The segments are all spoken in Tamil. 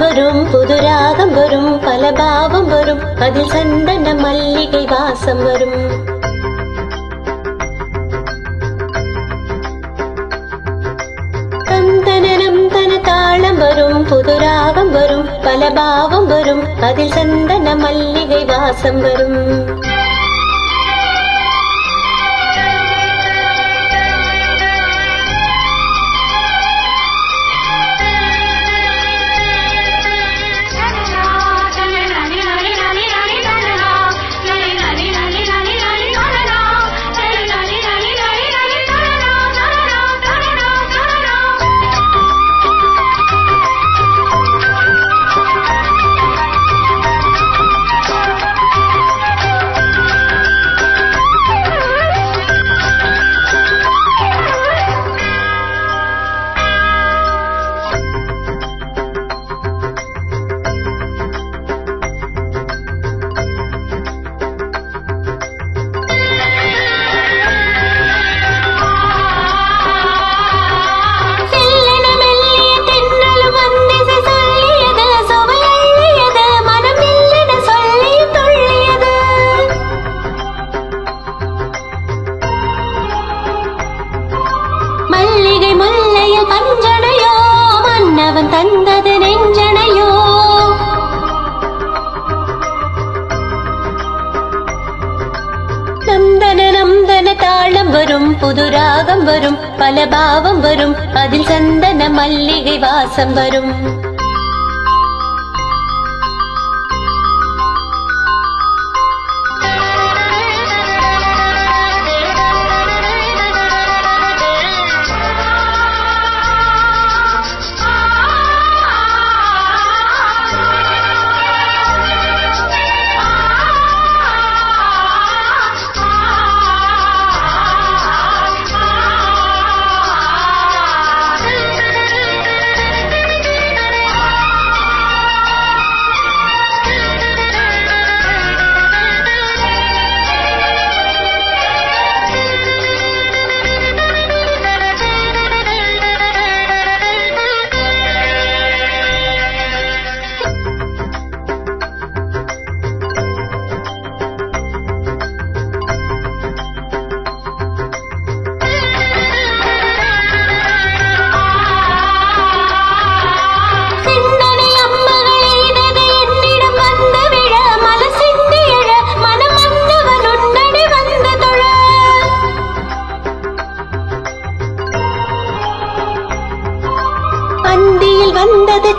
வரும் புது ராகம் வரும் பல பாவம் வரும் அதில் சந்தன மல்லிகை வாசம் வரும். தந்தனம் தன தாளம் வரும் புது ராகம் வரும் பல பாவம் வரும் அதில் சந்தன மல்லிகை வாசம் வரும். நந்தன நந்தன தாளம் வரும் புது ராகம் வரும் பல பாவம் வரும் அதில் சந்தன மல்லிகை வாசம் வரும்.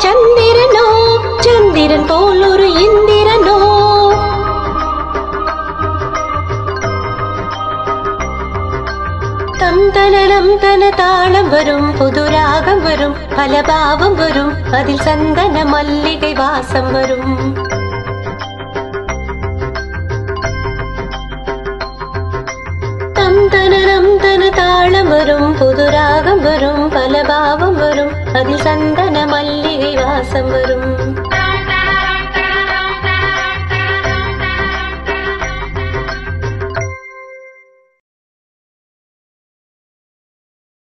சந்திரனோ சந்திரன் போல் ஒரு இந்திரனோ. தம் தனனம் தன தாளம் வரும் புது ராகம் வரும் பல பாவம் வரும் அதில் சந்தன மல்லிகை வாசம் வரும். தம் தனனம் தன தாளம் வரும் புது ராகம் வரும் பல பாவம் வரும் அதில் சந்தன மல்லிகை வாசம் வரும்.